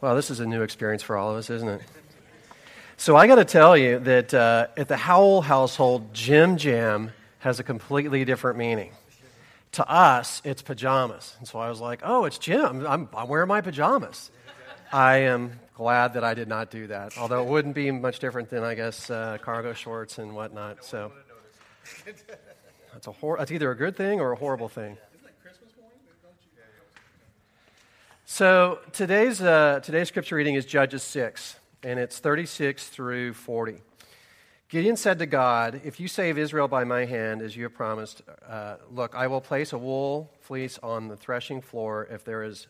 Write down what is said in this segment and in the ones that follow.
Well, this is a new experience for all of us, isn't it? So I got to tell you that uh, at the Howell household, Jim Jam has a completely different meaning. To us, it's pajamas. And so I was like, oh, it's Jim. I'm, I'm wearing my pajamas. I am glad that I did not do that, although it wouldn't be much different than, I guess, uh, cargo shorts and whatnot. So that's, a hor- that's either a good thing or a horrible thing. So today's, uh, today's scripture reading is Judges 6, and it's 36 through 40. Gideon said to God, If you save Israel by my hand, as you have promised, uh, look, I will place a wool fleece on the threshing floor. If there is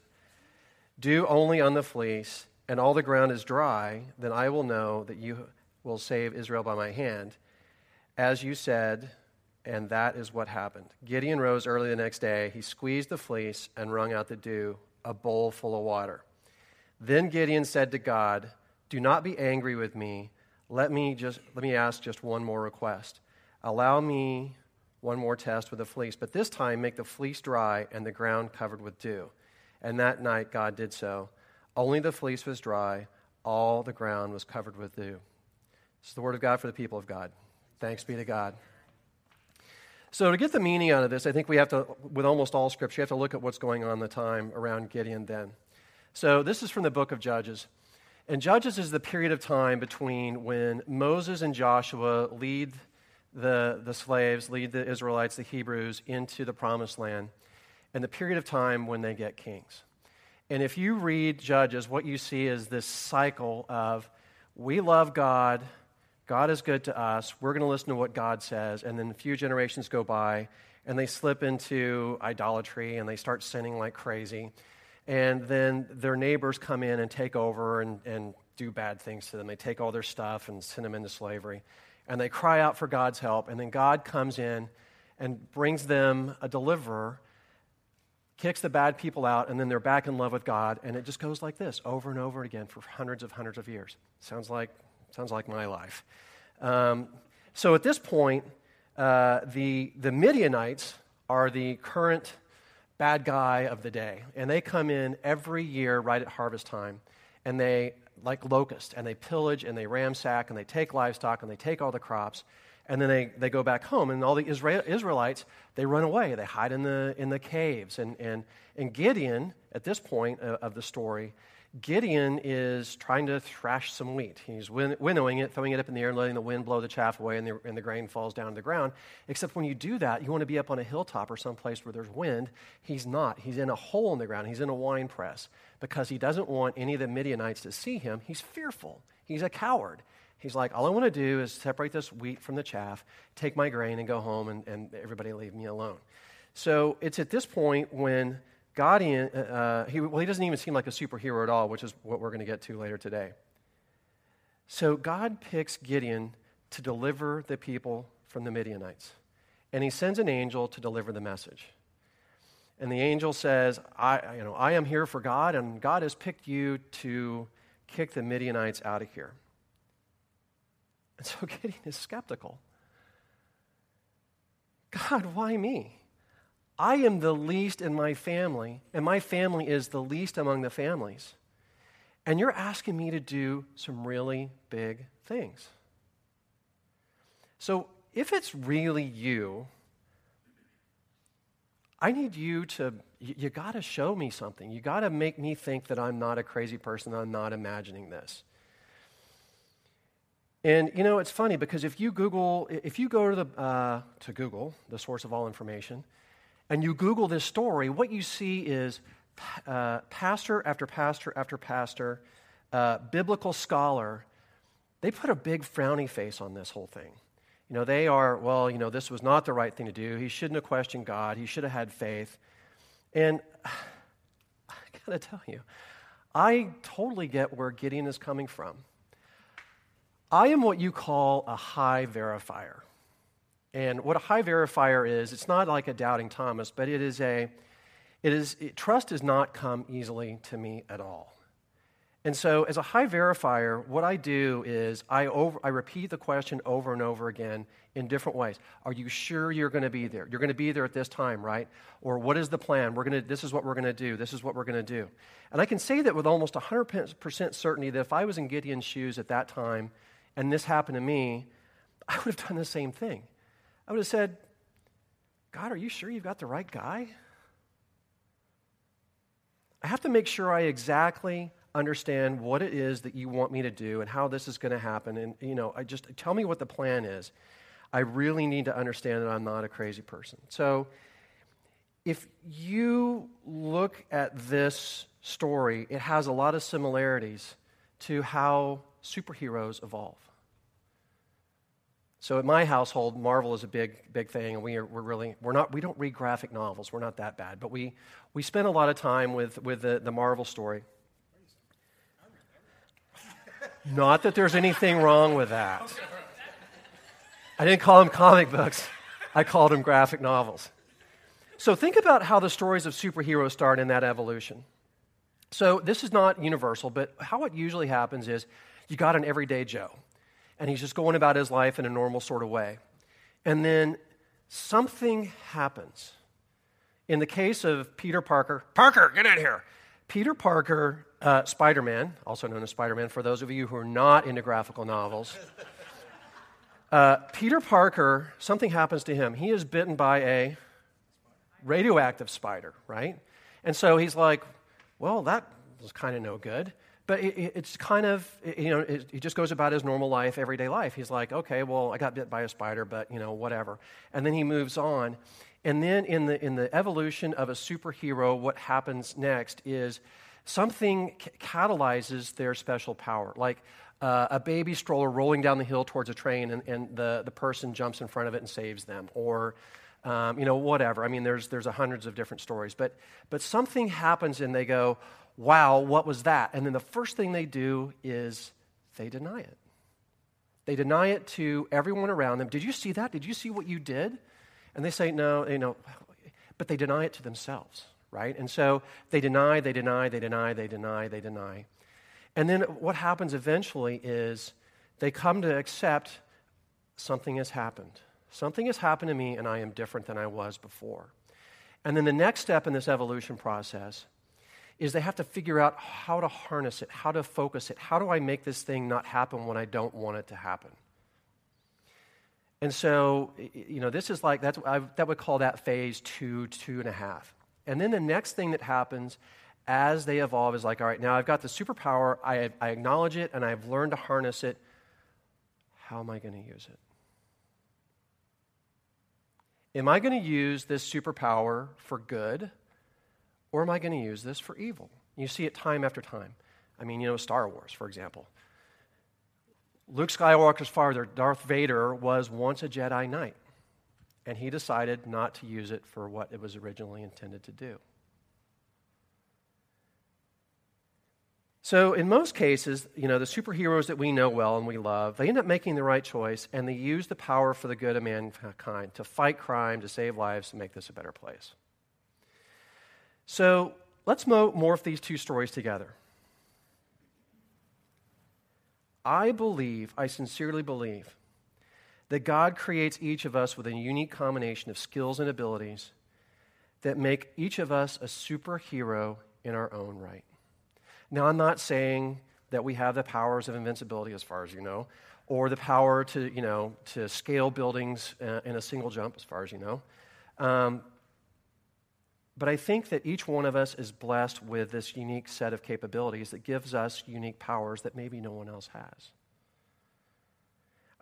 dew only on the fleece, and all the ground is dry, then I will know that you will save Israel by my hand. As you said, and that is what happened. Gideon rose early the next day. He squeezed the fleece and wrung out the dew a bowl full of water. Then Gideon said to God, Do not be angry with me. Let me, just, let me ask just one more request. Allow me one more test with the fleece, but this time make the fleece dry and the ground covered with dew. And that night God did so. Only the fleece was dry, all the ground was covered with dew. Is the word of God for the people of God. Thanks be to God. So, to get the meaning out of this, I think we have to, with almost all scripture, you have to look at what's going on in the time around Gideon then. So, this is from the book of Judges. And Judges is the period of time between when Moses and Joshua lead the, the slaves, lead the Israelites, the Hebrews, into the promised land, and the period of time when they get kings. And if you read Judges, what you see is this cycle of we love God, God is good to us. We're going to listen to what God says. And then a few generations go by and they slip into idolatry and they start sinning like crazy. And then their neighbors come in and take over and, and do bad things to them. They take all their stuff and send them into slavery. And they cry out for God's help. And then God comes in and brings them a deliverer, kicks the bad people out, and then they're back in love with God. And it just goes like this over and over again for hundreds of hundreds of years. Sounds like Sounds like my life. Um, so at this point, uh, the, the Midianites are the current bad guy of the day. And they come in every year right at harvest time. And they, like locusts, and they pillage and they ransack and they take livestock and they take all the crops. And then they, they go back home. And all the Israel, Israelites, they run away. They hide in the, in the caves. And, and, and Gideon, at this point of the story, Gideon is trying to thrash some wheat. He's win- winnowing it, throwing it up in the air, and letting the wind blow the chaff away, and the, and the grain falls down to the ground. Except when you do that, you want to be up on a hilltop or someplace where there's wind. He's not. He's in a hole in the ground. He's in a wine press because he doesn't want any of the Midianites to see him. He's fearful. He's a coward. He's like, all I want to do is separate this wheat from the chaff, take my grain, and go home, and, and everybody leave me alone. So it's at this point when God, uh, uh, he, well, he doesn't even seem like a superhero at all, which is what we're going to get to later today. So God picks Gideon to deliver the people from the Midianites. And he sends an angel to deliver the message. And the angel says, I, you know, I am here for God, and God has picked you to kick the Midianites out of here. And so Gideon is skeptical. God, why me? I am the least in my family, and my family is the least among the families. And you're asking me to do some really big things. So, if it's really you, I need you to, you, got to show me something. You got to make me think that I'm not a crazy person, I'm not imagining this. And you know, it's funny because if you Google, if you go to, the, uh, to Google, the source of all information, and you Google this story, what you see is uh, pastor after pastor after pastor, uh, biblical scholar, they put a big frowny face on this whole thing. You know, they are, well, you know, this was not the right thing to do. He shouldn't have questioned God. He should have had faith. And I got to tell you, I totally get where Gideon is coming from. I am what you call a high verifier. And what a high verifier is, it's not like a doubting Thomas, but it is a, it is, it, trust does not come easily to me at all. And so, as a high verifier, what I do is I, over, I repeat the question over and over again in different ways. Are you sure you're going to be there? You're going to be there at this time, right? Or what is the plan? We're going to, this is what we're going to do. This is what we're going to do. And I can say that with almost 100% certainty that if I was in Gideon's shoes at that time and this happened to me, I would have done the same thing. I would have said, God, are you sure you've got the right guy? I have to make sure I exactly understand what it is that you want me to do and how this is going to happen. And, you know, I just tell me what the plan is. I really need to understand that I'm not a crazy person. So, if you look at this story, it has a lot of similarities to how superheroes evolve. So at my household, Marvel is a big, big thing, and we are, we're really we're not we don't read graphic novels. We're not that bad, but we we spend a lot of time with with the, the Marvel story. Not that there's anything wrong with that. I didn't call them comic books, I called them graphic novels. So think about how the stories of superheroes start in that evolution. So this is not universal, but how it usually happens is you got an everyday Joe, and he's just going about his life in a normal sort of way. And then something happens. In the case of Peter Parker, Parker, get in here. Peter Parker uh, Spider Man, also known as Spider Man, for those of you who are not into graphical novels. Uh, Peter Parker, something happens to him. He is bitten by a radioactive spider, right? And so he's like, well, that was kind of no good. But it, it's kind of, you know, he just goes about his normal life, everyday life. He's like, okay, well, I got bit by a spider, but, you know, whatever. And then he moves on. And then in the, in the evolution of a superhero, what happens next is something catalyzes their special power. Like uh, a baby stroller rolling down the hill towards a train and, and the, the person jumps in front of it and saves them. Or, um, you know, whatever. I mean, there's, there's hundreds of different stories. But, but something happens and they go, wow, what was that? And then the first thing they do is they deny it. They deny it to everyone around them. Did you see that? Did you see what you did? And they say, no, you know, but they deny it to themselves right? And so they deny, they deny, they deny, they deny, they deny. And then what happens eventually is they come to accept something has happened. Something has happened to me, and I am different than I was before. And then the next step in this evolution process is they have to figure out how to harness it, how to focus it. How do I make this thing not happen when I don't want it to happen? And so, you know, this is like, that's, I, that would call that phase two, two and a half. And then the next thing that happens as they evolve is like, all right, now I've got the superpower, I, I acknowledge it, and I've learned to harness it. How am I going to use it? Am I going to use this superpower for good, or am I going to use this for evil? You see it time after time. I mean, you know, Star Wars, for example. Luke Skywalker's father, Darth Vader, was once a Jedi Knight and he decided not to use it for what it was originally intended to do. So, in most cases, you know, the superheroes that we know well and we love, they end up making the right choice and they use the power for the good of mankind to fight crime, to save lives, to make this a better place. So, let's morph these two stories together. I believe, I sincerely believe, that God creates each of us with a unique combination of skills and abilities that make each of us a superhero in our own right. Now, I'm not saying that we have the powers of invincibility, as far as you know, or the power to, you know, to scale buildings uh, in a single jump, as far as you know. Um, but I think that each one of us is blessed with this unique set of capabilities that gives us unique powers that maybe no one else has.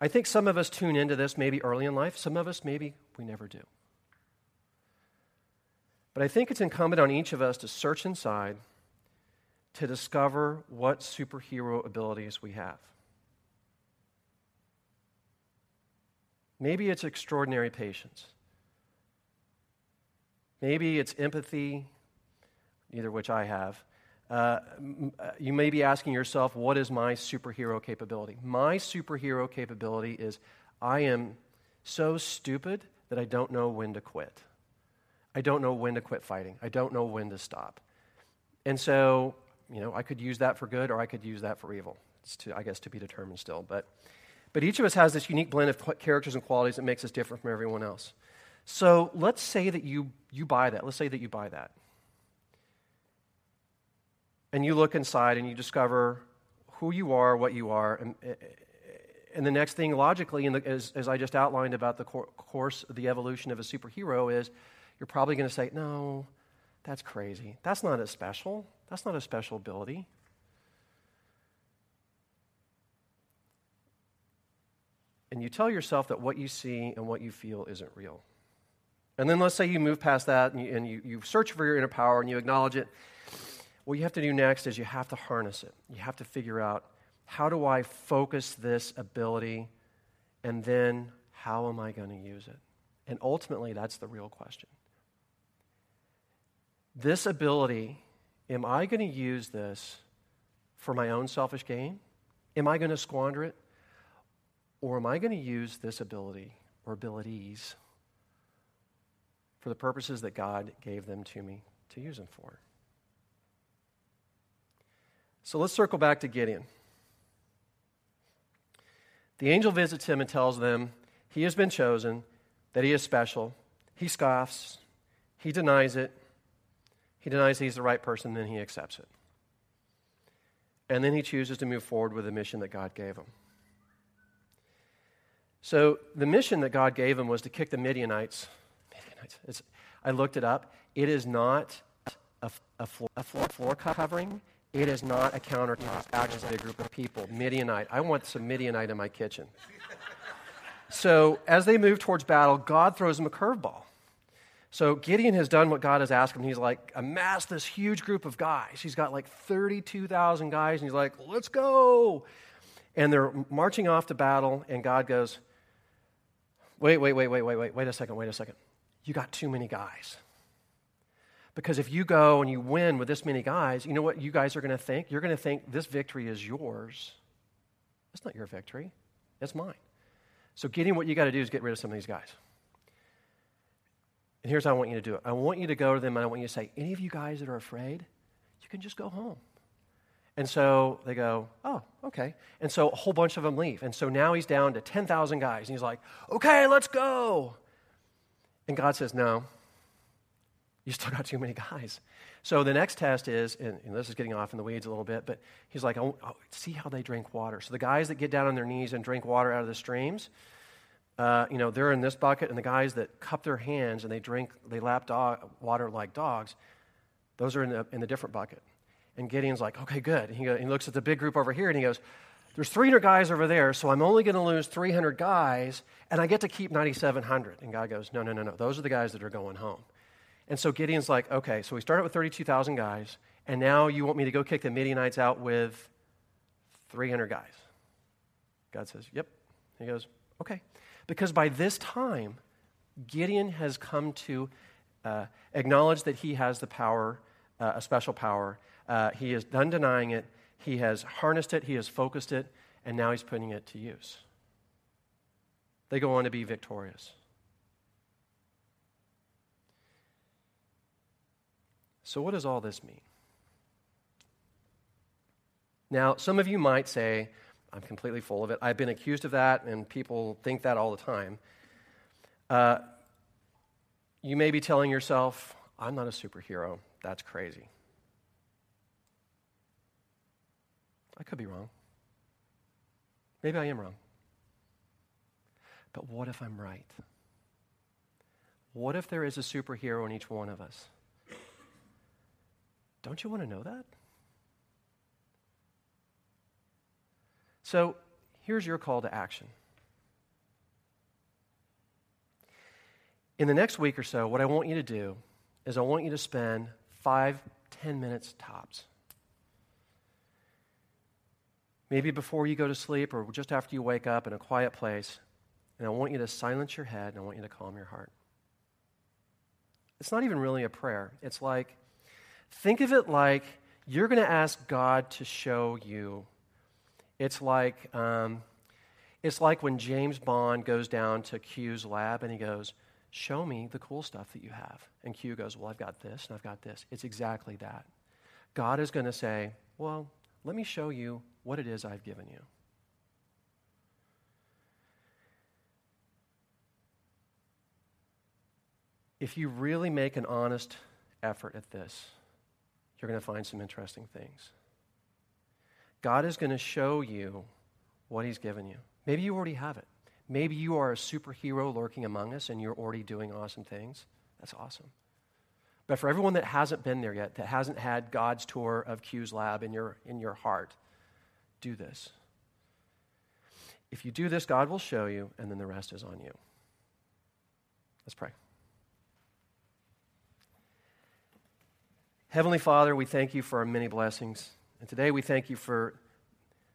I think some of us tune into this maybe early in life, some of us maybe we never do. But I think it's incumbent on each of us to search inside to discover what superhero abilities we have. Maybe it's extraordinary patience. Maybe it's empathy, neither which I have. Uh, uh, you may be asking yourself, what is my superhero capability? My superhero capability is I am so stupid that I don't know when to quit. I don't know when to quit fighting. I don't know when to stop. And so you know, I could use that for good or I could use that for evil. It's to, I guess, to be determined still. But, but each of us has this unique blend of characters and qualities that makes us different from everyone else. So let's say that you, you buy that. Let's say that you buy that. And you look inside and you discover who you are, what you are. And, eh, eh, and the next thing, logically, the, as, as I just outlined about the course, the evolution of a superhero, is you're probably going to say, no, that's crazy. That's not as special. That's not a special ability. And you tell yourself that what you see and what you feel isn't real. And then let's say you move past that and you, and you, you search for your inner power and you acknowledge it. What you have to do next is you have to harness it. You have to figure out how do I focus this ability and then how am I going to use it? And ultimately, that's the real question. This ability, am I going to use this for my own selfish gain? Am I going to squander it? Or am I going to use this ability or abilities for the purposes that God gave them to me to use them for? So let's circle back to Gideon. The angel visits him and tells them he has been chosen, that he is special. He scoffs, he denies it, he denies he's the right person, then he accepts it. And then he chooses to move forward with the mission that God gave him. So, the mission that God gave him was to kick the Midianites. Midianites I looked it up. It is not a, a, floor, a floor, floor covering, it is not a countertop. Actually, a group of people. Midianite. I want some Midianite in my kitchen. so, as they move towards battle, God throws them a curveball. So Gideon has done what God has asked him. He's like amassed this huge group of guys. He's got like 32,000 guys, and he's like, let's go. And they're marching off to battle, and God goes, wait, wait, wait, wait, wait, wait, wait a second, wait a second. You got too many guys. Because if you go and you win with this many guys, you know what you guys are going to think? You're going to think this victory is yours. It's not your victory, it's mine. So, Gideon what you got to do is get rid of some of these guys. And here's how I want you to do it I want you to go to them and I want you to say, Any of you guys that are afraid, you can just go home. And so they go, Oh, okay. And so a whole bunch of them leave. And so now he's down to 10,000 guys. And he's like, Okay, let's go. And God says, No, you still got too many guys. So the next test is, and, and, this is getting off in the weeds a little bit, but he's like, oh, oh, see how they drink water. So the guys that get down on their knees and drink water out of the streams, uh, you know, they're in this bucket, and the guys that cup their hands and they drink, they lap dog, water like dogs, those are in the, in the different bucket. And Gideon's like, okay, good. And He, he looks at the big group over here and he goes, there's 300 guys over there, so I'm only going to lose 300 guys, and I get to keep 9,700. And God goes, no, no, no, no. Those are the guys that are going home. And so Gideon's like, okay, so we started with 32,000 guys, and now you want me to go kick the Midianites out with 300 guys. God says, yep. He goes, okay. Because by this time, Gideon has come to uh, acknowledge that he has the power, uh, a special power. Uh, he is done denying it. He has harnessed it. He has focused it. And now he's putting it to use. They go on to be victorious. So, what does all this mean? Now, some of you might say, I'm completely full of it. I've been accused of that, and people think that all the time. Uh, you may be telling yourself, I'm not a superhero. That's crazy. I could be wrong. Maybe I am wrong. But what if I'm right? What if there is a superhero in each one of us? Don't you want to know that? So here's your call to action. In the next week or so, what I want you to do is I want you to spend five, ten minutes tops. Maybe before you go to sleep or just after you wake up in a quiet place, and I want you to silence your head and I want you to calm your heart. It's not even really a prayer. It's like, think of it like you're going to ask God to show you it's like, um, it's like when James Bond goes down to Q's lab and he goes, Show me the cool stuff that you have. And Q goes, Well, I've got this and I've got this. It's exactly that. God is going to say, Well, let me show you what it is I've given you. If you really make an honest effort at this, you're going to find some interesting things. God is going to show you what He's given you. Maybe you already have it. Maybe you are a superhero lurking among us and you're already doing awesome things. That's awesome. But for everyone that hasn't been there yet, that hasn't had God's tour of Q's lab in your, in your heart, do this. If you do this, God will show you, and then the rest is on you. Let's pray. Heavenly Father, we thank you for our many blessings. And today we thank you for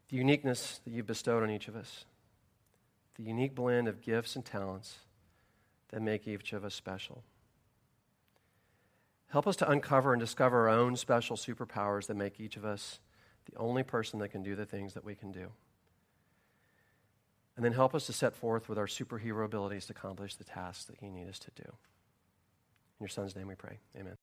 the uniqueness that you've bestowed on each of us, the unique blend of gifts and talents that make each of us special. Help us to uncover and discover our own special superpowers that make each of us the only person that can do the things that we can do. And then help us to set forth with our superhero abilities to accomplish the tasks that you need us to do. In your son's name we pray. Amen.